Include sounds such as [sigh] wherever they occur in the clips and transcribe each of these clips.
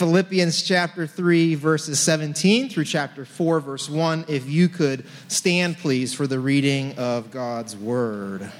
Philippians chapter 3, verses 17 through chapter 4, verse 1. If you could stand, please, for the reading of God's word.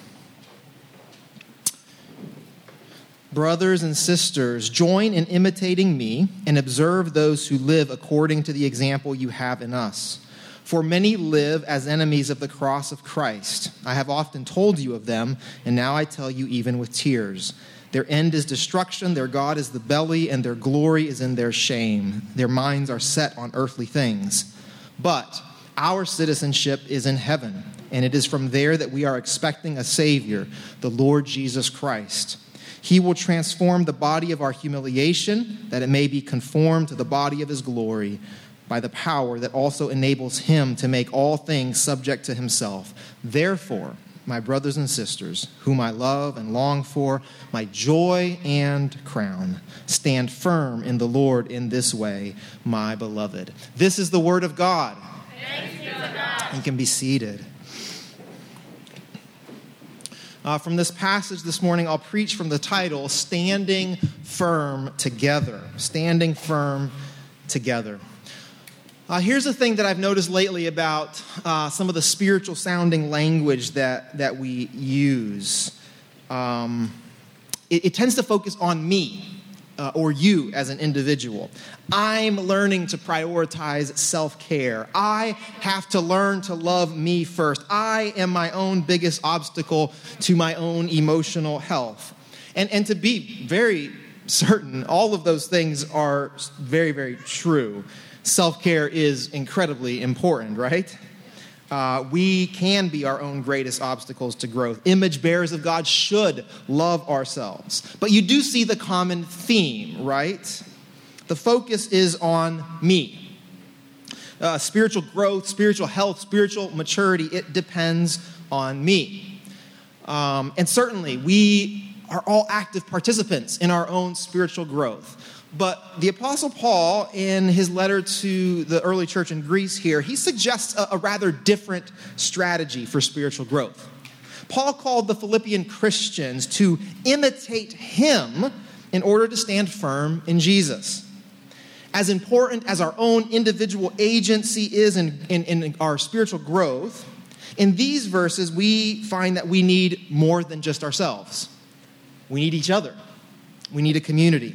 Brothers and sisters, join in imitating me and observe those who live according to the example you have in us. For many live as enemies of the cross of Christ. I have often told you of them, and now I tell you even with tears. Their end is destruction, their God is the belly, and their glory is in their shame. Their minds are set on earthly things. But our citizenship is in heaven, and it is from there that we are expecting a Savior, the Lord Jesus Christ. He will transform the body of our humiliation, that it may be conformed to the body of his glory, by the power that also enables him to make all things subject to himself. Therefore, my brothers and sisters, whom I love and long for, my joy and crown. Stand firm in the Lord in this way, my beloved. This is the word of God. God. You can be seated. Uh, from this passage this morning, I'll preach from the title Standing Firm Together. Standing Firm Together. Uh, here's the thing that I've noticed lately about uh, some of the spiritual sounding language that, that we use. Um, it, it, tends to focus on me uh, or you as an individual. I'm learning to prioritize self care. I have to learn to love me first. I am my own biggest obstacle to my own emotional health. And, and to be very certain, all of those things are very, very true self care is incredibly important, right? Uh, we can be our own greatest obstacles to growth. Image bearers of God should love ourselves. But you do see the common theme, right? The focus is on me. Uh, spiritual growth, spiritual health, spiritual maturity, it depends on me. Um, and certainly, we are all active participants in our own spiritual growth. But the Apostle Paul, in his letter to the early church in Greece here, he suggests a, a, rather different strategy for spiritual growth. Paul called the Philippian Christians to imitate him in order to stand firm in Jesus. As important as our own individual agency is in, in, in our spiritual growth, in these verses we find that we need more than just ourselves. We need each other, we need a community.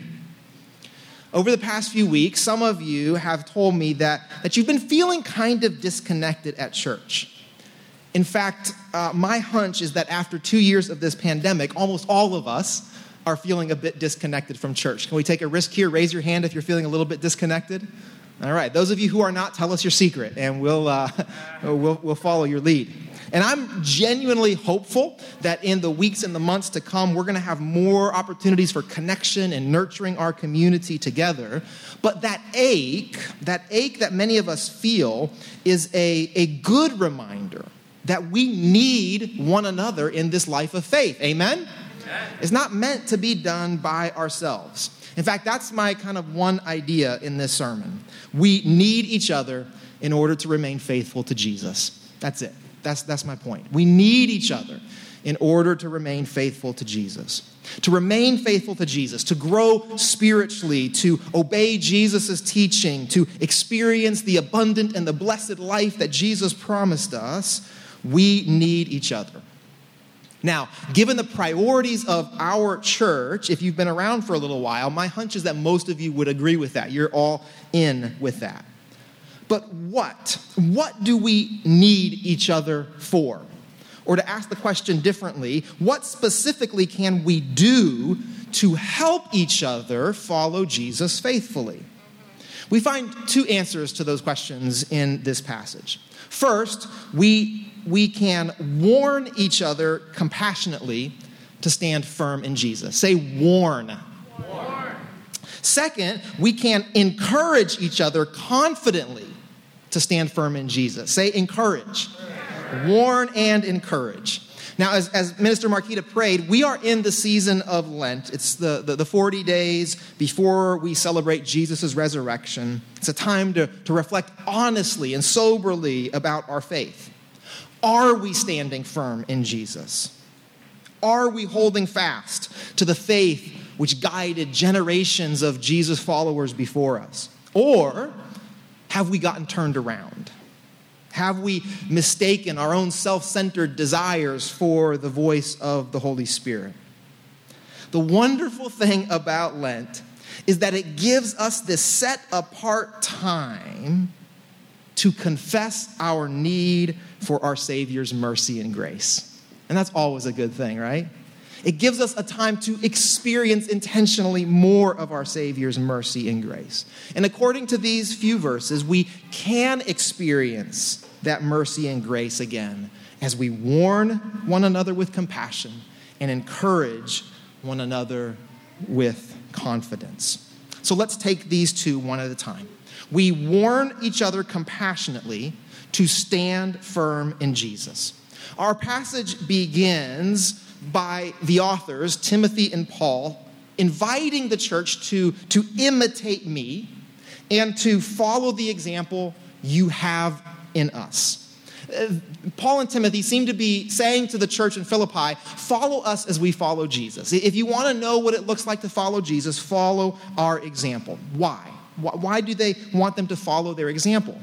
Over the past few weeks, some of you have told me that, that you've been feeling kind of disconnected at church. In fact, uh, my hunch is that after two years of this pandemic, almost all of us are feeling a bit disconnected from church. Can we take a risk here? Raise your hand if you're feeling a little bit disconnected. All right, those of you who are not, tell us your secret, and we'll, uh, [laughs] we'll, we'll follow your lead. And I'm genuinely hopeful that in the weeks and the months to come, we're going to have more opportunities for connection and nurturing our community together. But that ache, that ache that many of us feel, is a, a good reminder that we need one another in this life of faith. Amen? It's not meant to be done by ourselves. In fact, that's my kind of one idea in this sermon. We need each other in order to remain faithful to Jesus. That's it. That's, that's my point. We need each other in order to remain faithful to Jesus. To remain faithful to Jesus, to grow spiritually, to obey Jesus' teaching, to experience the abundant and the blessed life that Jesus promised us, we need each other. Now, given the priorities of our church, if you've been around for a little while, my hunch is that most of you would agree with that. You're all in with that. But what? What do we need each other for? Or to ask the question differently, what specifically can we do to help each other follow Jesus faithfully? We find two answers to those questions in this passage. First, we, we can warn each other compassionately to stand firm in Jesus. Say, warn. warn. Second, we can encourage each other confidently to stand firm in Jesus. Say encourage. Warn and encourage. Now, as, as Minister Marquita prayed, we are in the season of Lent. It's the, the, the 40 days before we celebrate Jesus' resurrection. It's a time to, to reflect honestly and soberly about our faith. Are we standing firm in Jesus? Are we holding fast to the faith which guided generations of Jesus followers before us? Or have we gotten turned around? Have we mistaken our own self centered desires for the voice of the Holy Spirit? The wonderful thing about Lent is that it gives us this set apart time to confess our need for our Savior's mercy and grace. And that's always a good thing, right? It gives us a time to experience intentionally more of our Savior's mercy and grace. And according to these few verses, we can experience that mercy and grace again as we warn one another with compassion and encourage one another with confidence. So let's take these two one at a time. We warn each other compassionately to stand firm in Jesus. Our passage begins by the authors, Timothy and Paul, inviting the church to, to imitate me and to follow the example you have in us. Uh, Paul and Timothy seem to be saying to the church in Philippi, follow us as we follow Jesus. If you want to know what it looks like to follow Jesus, follow our example. Why? Why do they want them to follow their example?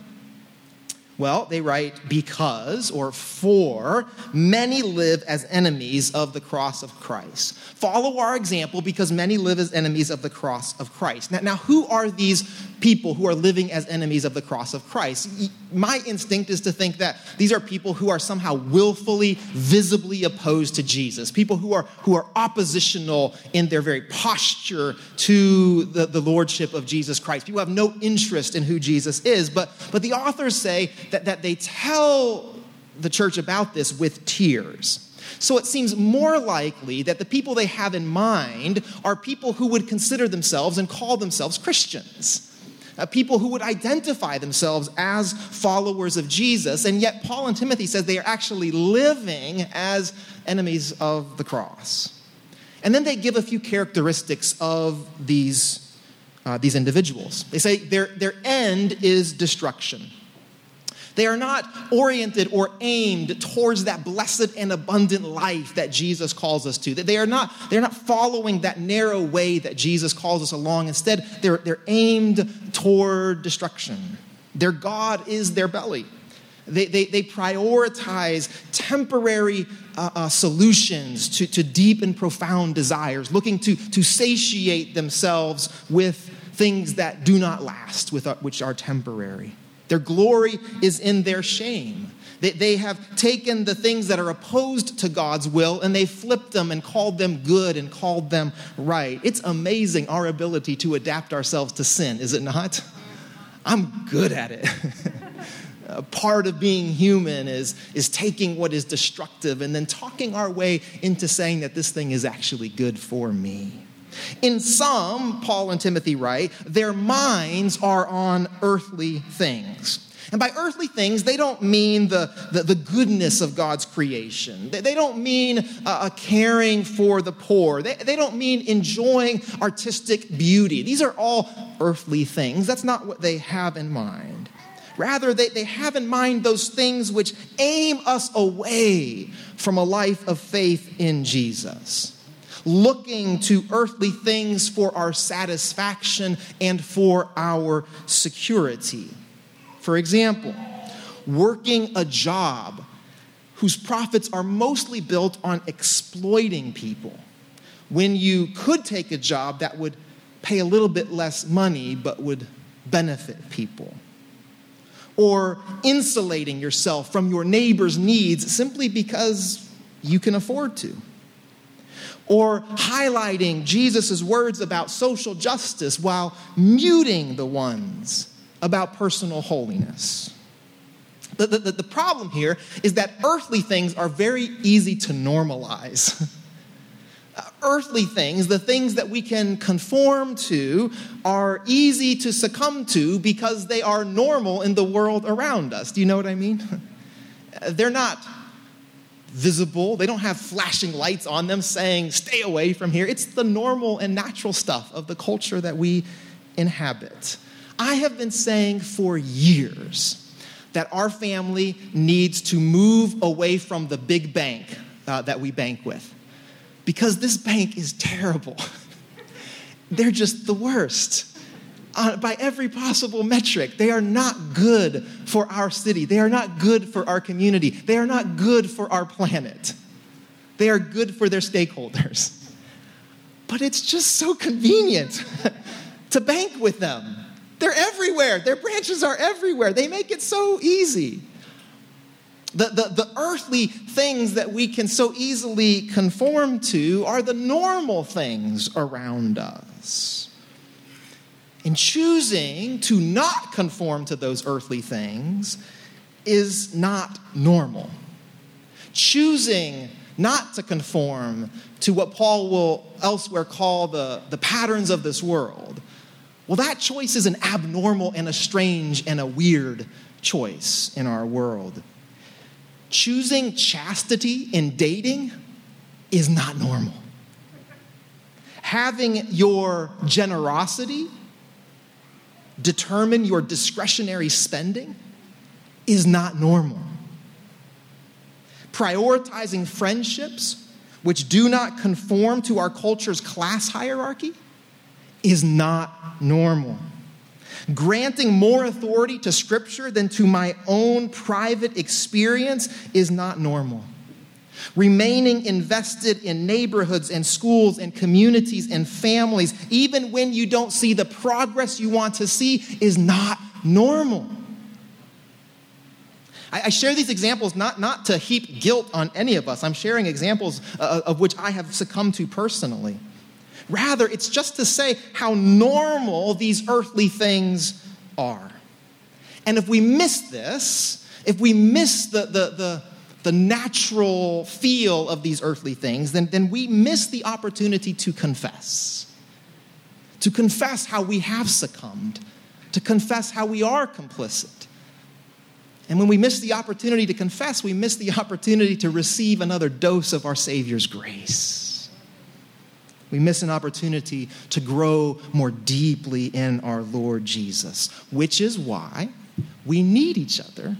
Well, they write because or for many live as enemies of the cross of Christ. Follow our example because many live as enemies of the cross of Christ. Now, now who are these people who are living as enemies of the cross of Christ? My instinct is to think that these are people who are somehow willfully, visibly opposed to Jesus, people who are, who are oppositional in their very posture to the, the lordship of Jesus Christ. People have no interest in who Jesus is. But, but the authors say that, that they tell the church about this with tears. So it seems more likely that the people they have in mind are people who would consider themselves and call themselves Christians. Uh, people who would identify themselves as followers of Jesus, and yet Paul and Timothy says they are actually living as enemies of the cross. And then they give a few characteristics of these, uh, these individuals. They say their, their end is destruction. They are not oriented or aimed towards that blessed and abundant life that Jesus calls us to. They are not, they're not following that narrow way that Jesus calls us along. Instead, they're, they're aimed toward destruction. Their God is their belly. They, they, they prioritize temporary uh, uh, solutions to, to deep and profound desires, looking to, to satiate themselves with things that do not last, with, uh, which are temporary. Their glory is in their shame. They, they have taken the things that are opposed to God's will and they flipped them and called them good and called them right. It's amazing our ability to adapt ourselves to sin, is it not? I'm good at it. [laughs] a part of being human is, is taking what is destructive and then talking our way into saying that this thing is actually good for me. In sum, Paul and Timothy write, their minds are on earthly things. And by earthly things, they don't mean the, the, the goodness of God's creation. They, they don't mean uh, caring for the poor. They, they don't mean enjoying artistic beauty. These are all earthly things. That's not what they have in mind. Rather, they, they have in mind those things which aim us away from a life of faith in Jesus looking to earthly things for our satisfaction and for our security. For example, working a job whose profits are mostly built on exploiting people, when you could take a job that would pay a little bit less money but would benefit people. Or insulating yourself from your neighbor's needs simply because you can afford to or highlighting Jesus' words about social justice while muting the ones about personal holiness. The, the, the, problem here is that earthly things are very easy to normalize. [laughs] uh, earthly things, the things that we can conform to, are easy to succumb to because they are normal in the world around us. Do you know what I mean? [laughs] They're not visible. They don't have flashing lights on them saying, stay away from here. It's the normal and natural stuff of the culture that we inhabit. I have been saying for years that our family needs to move away from the big bank uh, that we bank with because this bank is terrible. [laughs] they're just the worst. Uh, by every possible metric, they are not good for our city. They are not good for our community. They are not good for our planet. They are good for their stakeholders. But it's just so convenient [laughs] to bank with them. They're everywhere, their branches are everywhere. They make it so easy. The, the, the earthly things that we can so easily conform to are the normal things around us. And choosing to not conform to those earthly things is not normal. Choosing not to conform to what Paul will elsewhere call the, the patterns of this world, well, that choice is an abnormal and a strange and a weird choice in our world. Choosing chastity in dating is not normal. Having your generosity determine your discretionary spending is not normal. Prioritizing friendships which do not conform to our culture's class hierarchy is not normal. Granting more authority to Scripture than to my own private experience is not normal. Remaining invested in neighborhoods and schools and communities and families, even when you don't see the progress you want to see, is not normal. I, share these examples not, not to heap guilt on any of us. I'm sharing examples uh, of which I have succumbed to personally. Rather, it's just to say how normal these earthly things are. And if we miss this, if we miss the, the, the, the natural feel of these earthly things, then, then we miss the opportunity to confess. To confess how we have succumbed, to confess how we are complicit. And when we miss the opportunity to confess, we miss the [laughs] opportunity to receive another dose of our Savior's grace. We miss an opportunity to grow more deeply in our Lord Jesus, which is why we need each other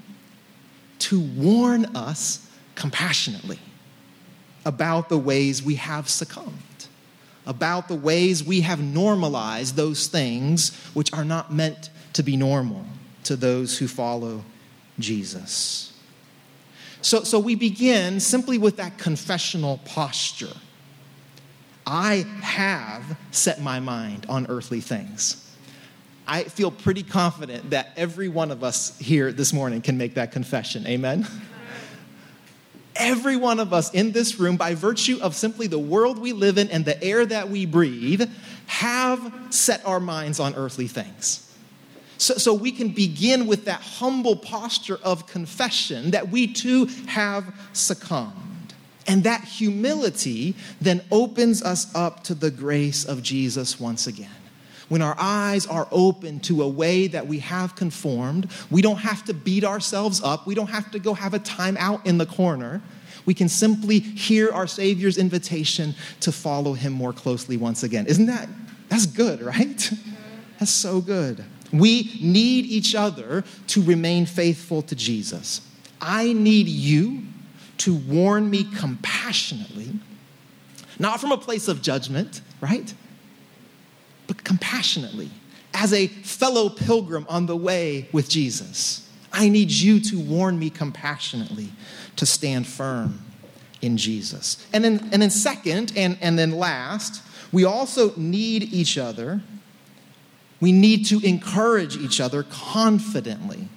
to warn us compassionately about the ways we have succumbed, about the ways we have normalized those things which are not meant to be normal to those who follow Jesus. So, so we begin simply with that confessional posture. I have set my mind on earthly things. I feel pretty confident that every one of us here this morning can make that confession. Amen? Every one of us in this room, by virtue of simply the world we live in and the air that we breathe, have set our minds on earthly things. So, so we can begin with that humble posture of confession that we too have succumbed. And that humility then opens us up to the grace of Jesus once again. When our eyes are open to a way that we have conformed, we don't have to beat ourselves up. We don't have to go have a time out in the corner. We can simply hear our Savior's invitation to follow him more closely once again. Isn't that? That's good, right? [laughs] That's so good. We need each other to remain faithful to Jesus. I need you to warn me compassionately, not from a place of judgment, right? But compassionately, as a fellow pilgrim on the way with Jesus. I need you to warn me compassionately to stand firm in Jesus. And then, and then second, and, and then last, we also need each other we need to encourage each other confidently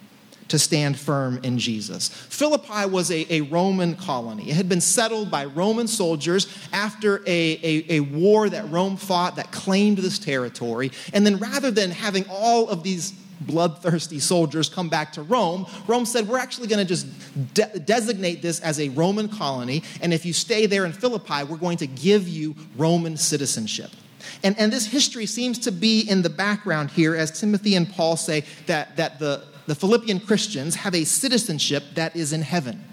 to stand firm in Jesus. Philippi was a, a, Roman colony. It had been settled by Roman soldiers after a, a, a, war that Rome fought that claimed this territory. And then rather than having all of these bloodthirsty soldiers come back to Rome, Rome said, We're actually going to just de- designate this as a Roman colony. And if you stay there in Philippi, we're going to give you Roman citizenship. And, and this history seems to be in the background here as Timothy and Paul say that, that the, the Philippian Christians have a citizenship that is in heaven.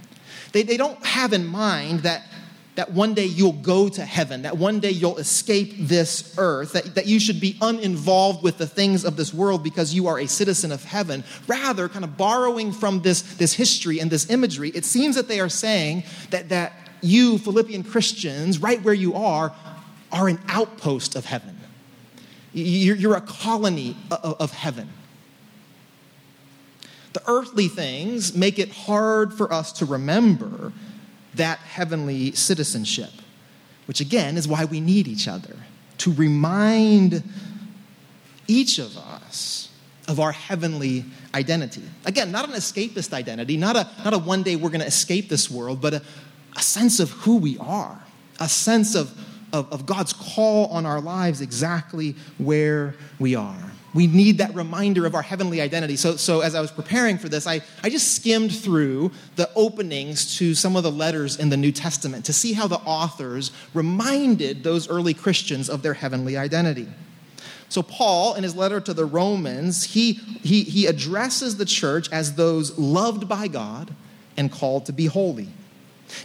They, they don't have in mind that, that one day you'll go to heaven, that one day you'll escape this earth, that, that you should be uninvolved with the things of this world because you are a citizen of heaven. Rather, kind of borrowing from this, this history and this imagery, it seems that they are saying that, that you, Philippian Christians, right where you are, are an outpost of heaven. You're, a colony of heaven. The earthly things make it hard for us to remember that heavenly citizenship, which again is why we need each other to remind each of us of our heavenly identity. Again, not an escapist identity, not a, not a one day we're going to escape this world, but a, a sense of who we are, a sense of, of, of God's call on our lives exactly where we are. We need that reminder of our heavenly identity. So, so as I was preparing for this, I, I just skimmed through the openings to some of the letters in the New Testament to see how the authors reminded those early Christians of their heavenly identity. So, Paul, in his letter to the Romans, he, he, he addresses the church as those loved by God and called to be holy.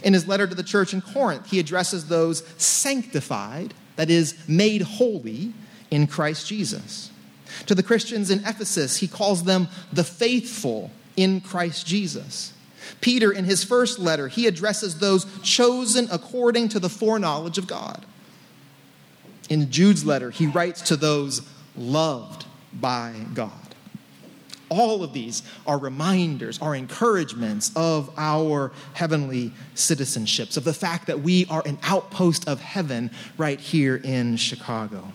In his letter to the church in Corinth, he addresses those sanctified, that is, made holy in Christ Jesus. To the Christians in Ephesus, he calls them the faithful in Christ Jesus. Peter, in his first letter, he addresses those chosen according to the foreknowledge of God. In Jude's letter, he writes to those loved by God. All of these are reminders, are encouragements of our heavenly citizenships, of the fact that we are an outpost of heaven right here in Chicago.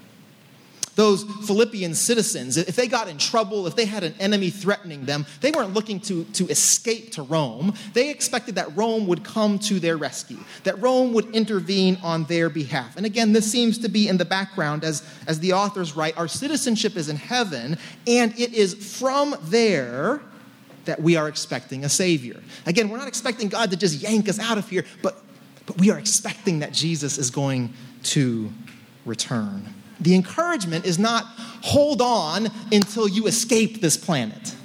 Those Philippian citizens, if they got in trouble, if they had an enemy threatening them, they weren't looking to, to escape to Rome. They expected that Rome would come to their rescue, that Rome would intervene on their behalf. And again, this seems to be in the background as, as the authors write our citizenship is in heaven, and it is from there that we are expecting a Savior. Again, we're not expecting God to just yank us out of here, but, but we are expecting that Jesus is going to return. The encouragement is not hold on until you escape this planet.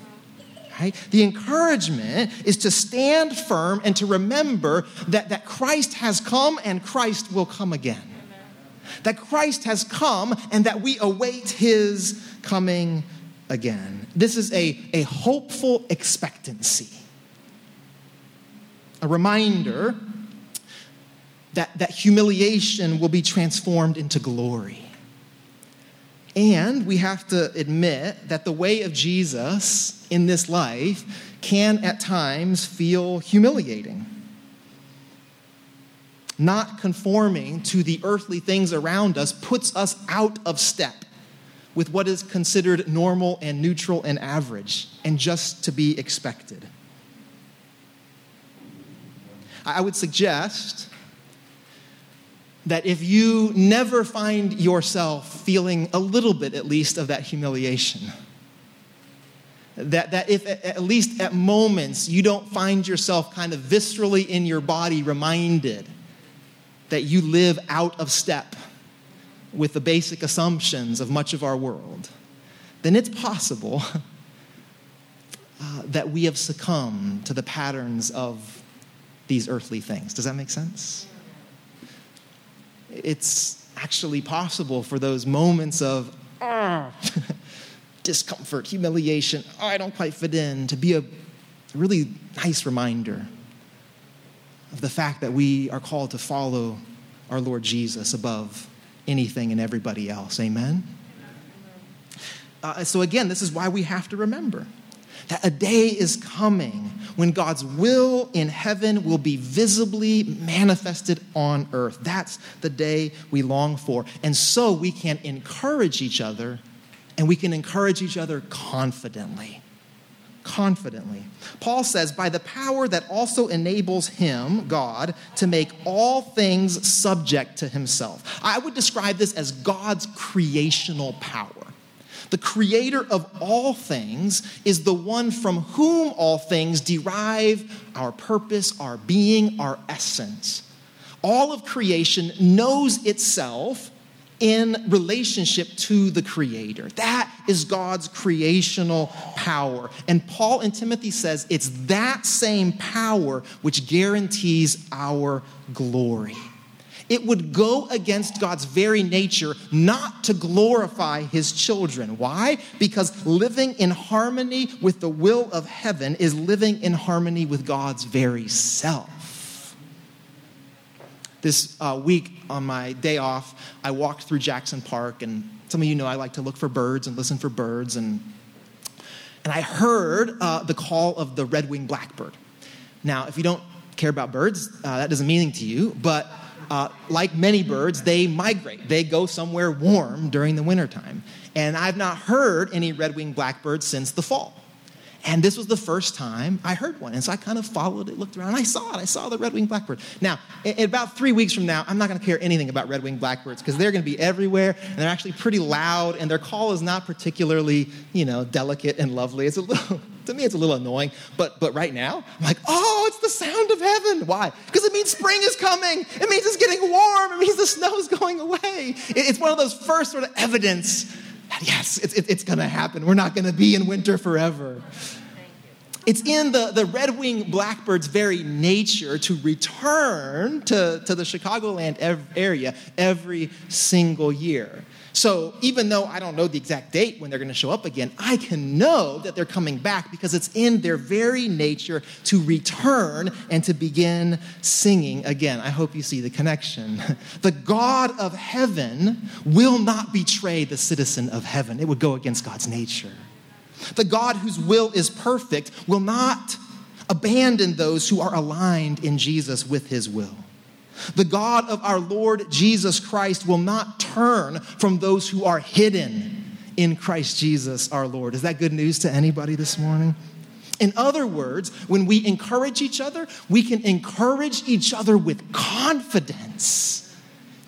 Right? The encouragement is to stand firm and to remember that, that Christ has come and Christ will come again. That Christ has come and that we await his coming again. This is a, a hopeful expectancy, a reminder that, that humiliation will be transformed into glory and we have to admit that the way of Jesus in this life can at times feel humiliating. Not conforming to the earthly things around us puts us out of step with what is considered normal and neutral and average and just to be expected. I would suggest that if you never find yourself feeling a little bit, at least, of that humiliation, that, that if at least at moments you don't find yourself kind of viscerally in your body reminded that you live out of step with the basic assumptions of much of our world, then it's possible [laughs] uh, that we have succumbed to the patterns of these earthly things. Does that make sense? It's actually possible for those moments of ah, [laughs] discomfort, humiliation, oh, I don't quite fit in, to be a really nice reminder of the fact that we are called to follow our Lord Jesus above anything and everybody else. Amen? Uh, so, again, this is why we have to remember that a day is coming when God's will in heaven will be visibly manifested on earth. That's the day we long for. And so we can encourage each other, and we can encourage each other confidently. Confidently. Paul says, by the power that also enables him, God, to make all things subject to himself. I would describe this as God's creational power. The creator of all things is the one from whom all things derive our purpose, our being, our essence. All of creation knows itself in relationship to the creator. That is God's creational power. And Paul and Timothy says it's that same power which guarantees our glory it would go against God's very nature not to glorify his children. Why? Because living in harmony with the will of heaven is living in harmony with God's very self. This uh, week on my day off, I walked through Jackson Park, and some of you know I like to look for birds and listen for birds, and, and I heard uh, the call of the red winged blackbird. Now, if you don't care about birds, uh, that doesn't mean anything to you, but uh, like many birds, they migrate. They go somewhere warm during the wintertime. And I've not heard any red winged blackbirds since the fall. And this was the first time I heard one. And so I kind of followed it, looked around, and I saw it. I saw the red winged blackbird. Now, in about three weeks from now, I'm not going to care anything about red winged blackbirds because they're going to be everywhere and they're actually pretty loud and their call is not particularly, you know, delicate and lovely. It's a little, to me, it's a little annoying. But, but right now, I'm like, oh, it's the sound of heaven. Why? Because it means spring is coming. It means it's getting warm. It means the snow is going away. It's one of those first sort of evidence that, yes, it's, it's going to happen. We're not going to be in winter forever. It's in the, the red winged blackbird's very nature to return to, to the Chicagoland area every single year. So even though I don't know the exact date when they're going to show up again, I can know that they're coming back because it's in their very nature to return and to begin singing again. I hope you see the connection. [laughs] The God of heaven will not betray the citizen of heaven, it would go against God's nature. The God whose will is perfect will not abandon those who are aligned in Jesus with his will. The God of our Lord Jesus Christ will not turn from those who are hidden in Christ Jesus our Lord. Is that good news to anybody this morning? In other words, when we encourage each other, we can encourage each other with confidence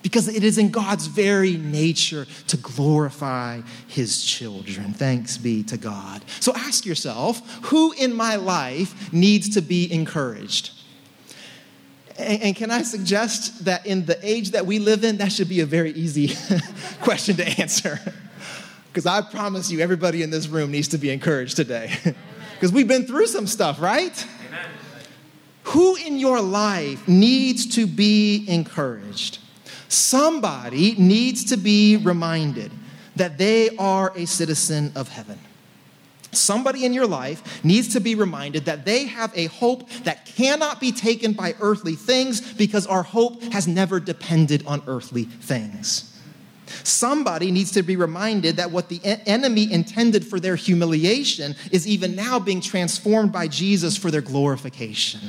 because it is in God's very nature to glorify his children. Thanks be to God. So ask yourself who in my life needs to be encouraged? And, and, can I suggest that in the age that we live in, that should be a very easy [laughs] question to answer? [laughs] Because I promise you, everybody in this room needs to be encouraged today. [laughs] Because we've been through some stuff, right? Amen. Who in your life needs to be encouraged? Somebody needs to be reminded that they are a citizen of heaven. Somebody in your life needs to be reminded that they have a hope that cannot be taken by earthly things because our hope has never depended on earthly things. Somebody needs to be reminded that what the enemy intended for their humiliation is even now being transformed by Jesus for their glorification.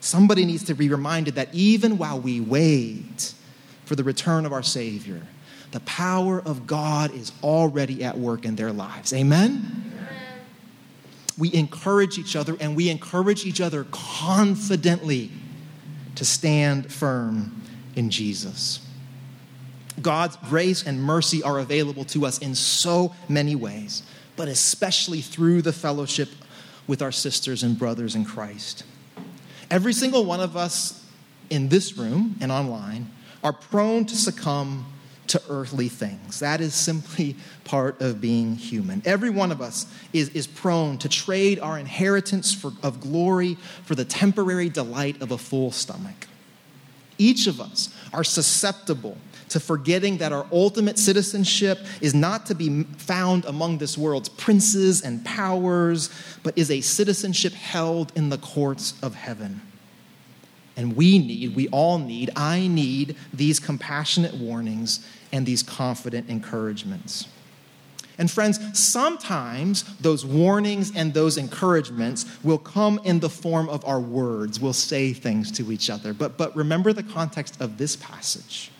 Somebody needs to be reminded that even while we wait for the return of our Savior, the power of God is already at work in their lives. Amen? Amen? We encourage each other and we encourage each other confidently to stand firm in Jesus. God's grace and mercy are available to us in so many ways, but especially through the fellowship with our sisters and brothers in Christ. Every single one of us in this room and online are prone to succumb to earthly things. That is simply part of being human. Every one of us is, is prone to trade our inheritance for, of glory for the temporary delight of a full stomach. Each of us are susceptible to forgetting that our ultimate citizenship is not to be found among this world's princes and powers, but is a citizenship held in the courts of heaven. And we need, we all need, I need these compassionate warnings and these confident encouragements. And friends, sometimes those warnings and those encouragements will come in the form of our words. We'll say things to each other. But, but remember the context of this passage.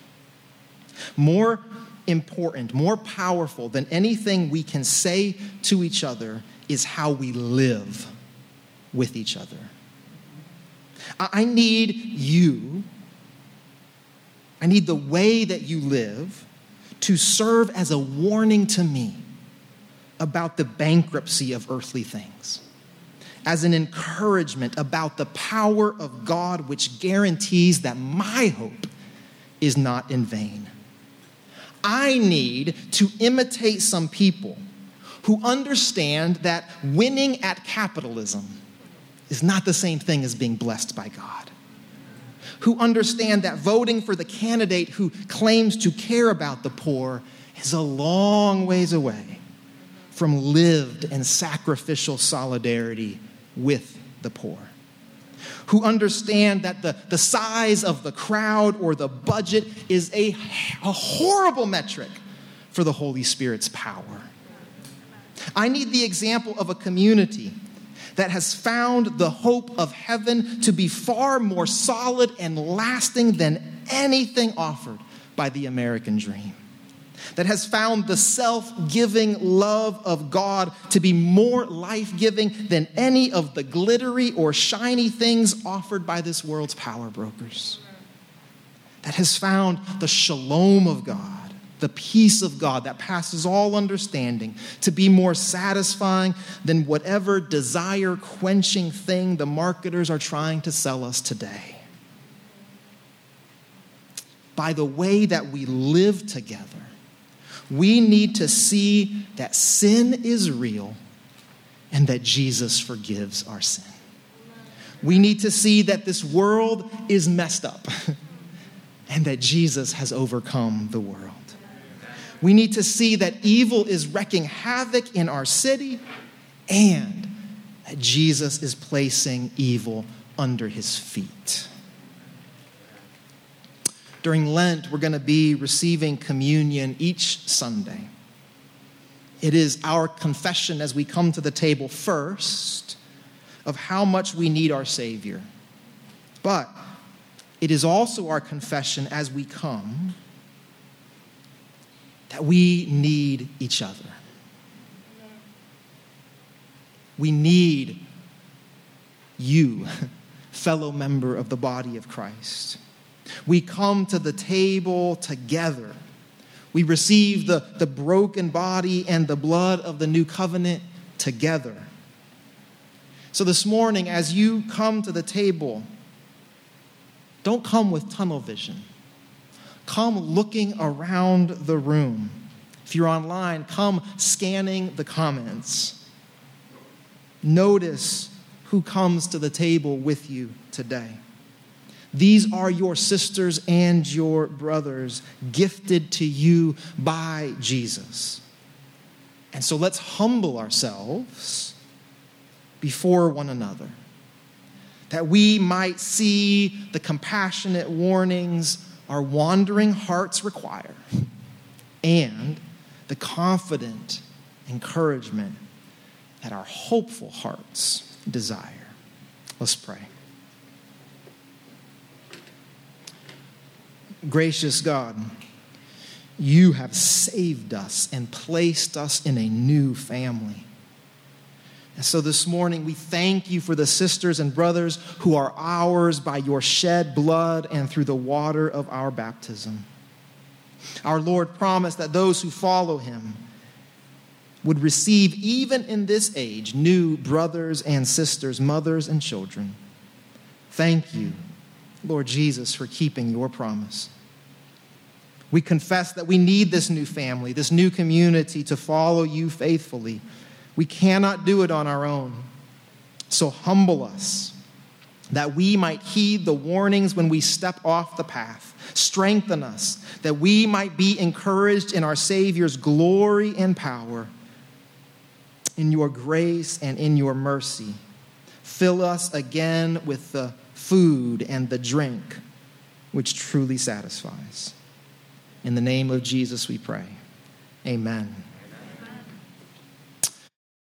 More important, more powerful than anything we can say to each other is how we live with each other. I need you, I need the way that you live to serve as a warning to me about the bankruptcy of earthly things, as an encouragement about the power of God, which guarantees that my hope is not in vain. I need to imitate some people who understand that winning at capitalism is not the same thing as being blessed by God. Who understand that voting for the candidate who claims to care about the poor is a long ways away from lived and sacrificial solidarity with the poor. who understand that the, the size of the crowd or the budget is a, a horrible metric for the Holy Spirit's power. I need the example of a community that has found the hope of heaven to be far more solid and lasting than anything offered by the American dream. That has found the self giving love of God to be more life giving than any of the glittery or shiny things offered by this world's power brokers. That has found the shalom of God the peace of God that passes all understanding, to be more satisfying than whatever desire quenching thing the marketers are trying to sell us today. By the way that we live together, we need to see that sin is real and that Jesus forgives our sin. We need to see that this world is messed up [laughs] and that Jesus has overcome the world. We need to see that evil is wreaking havoc in our city and that Jesus is placing evil under his feet. During Lent, we're going to be receiving communion each Sunday. It is our confession as we come to the table first of how much we need our Savior. But it is also our confession as we come that we need each other. We need you, [laughs] fellow member of the body of Christ. We come to the table together. We receive the, the broken body and the blood of the new covenant together. So, this morning, as you come to the table, don't come with tunnel vision come looking around the room. If you're online, come scanning the comments. Notice who comes to the table with you today. These are your sisters and your brothers, gifted to you by Jesus. And so let's humble ourselves before one another, that we might see the compassionate warnings our wandering hearts require, and the confident encouragement that our hopeful hearts desire. Let's pray. Gracious God, you have saved us and placed us in a new family. And so this morning, we thank you for the sisters and brothers who are ours by your shed blood and through the water of our baptism. Our Lord promised that those who follow him would receive, even in this age, new brothers and sisters, mothers and children. Thank you, Lord Jesus, for keeping your promise. We confess that we need this new family, this new community to follow you faithfully. We cannot do it on our own. So humble us that we might heed the warnings when we step off the path. Strengthen us that we might be encouraged in our Savior's glory and power, in your grace and in your mercy. Fill us again with the food and the drink which truly satisfies. In the name of Jesus we pray. Amen.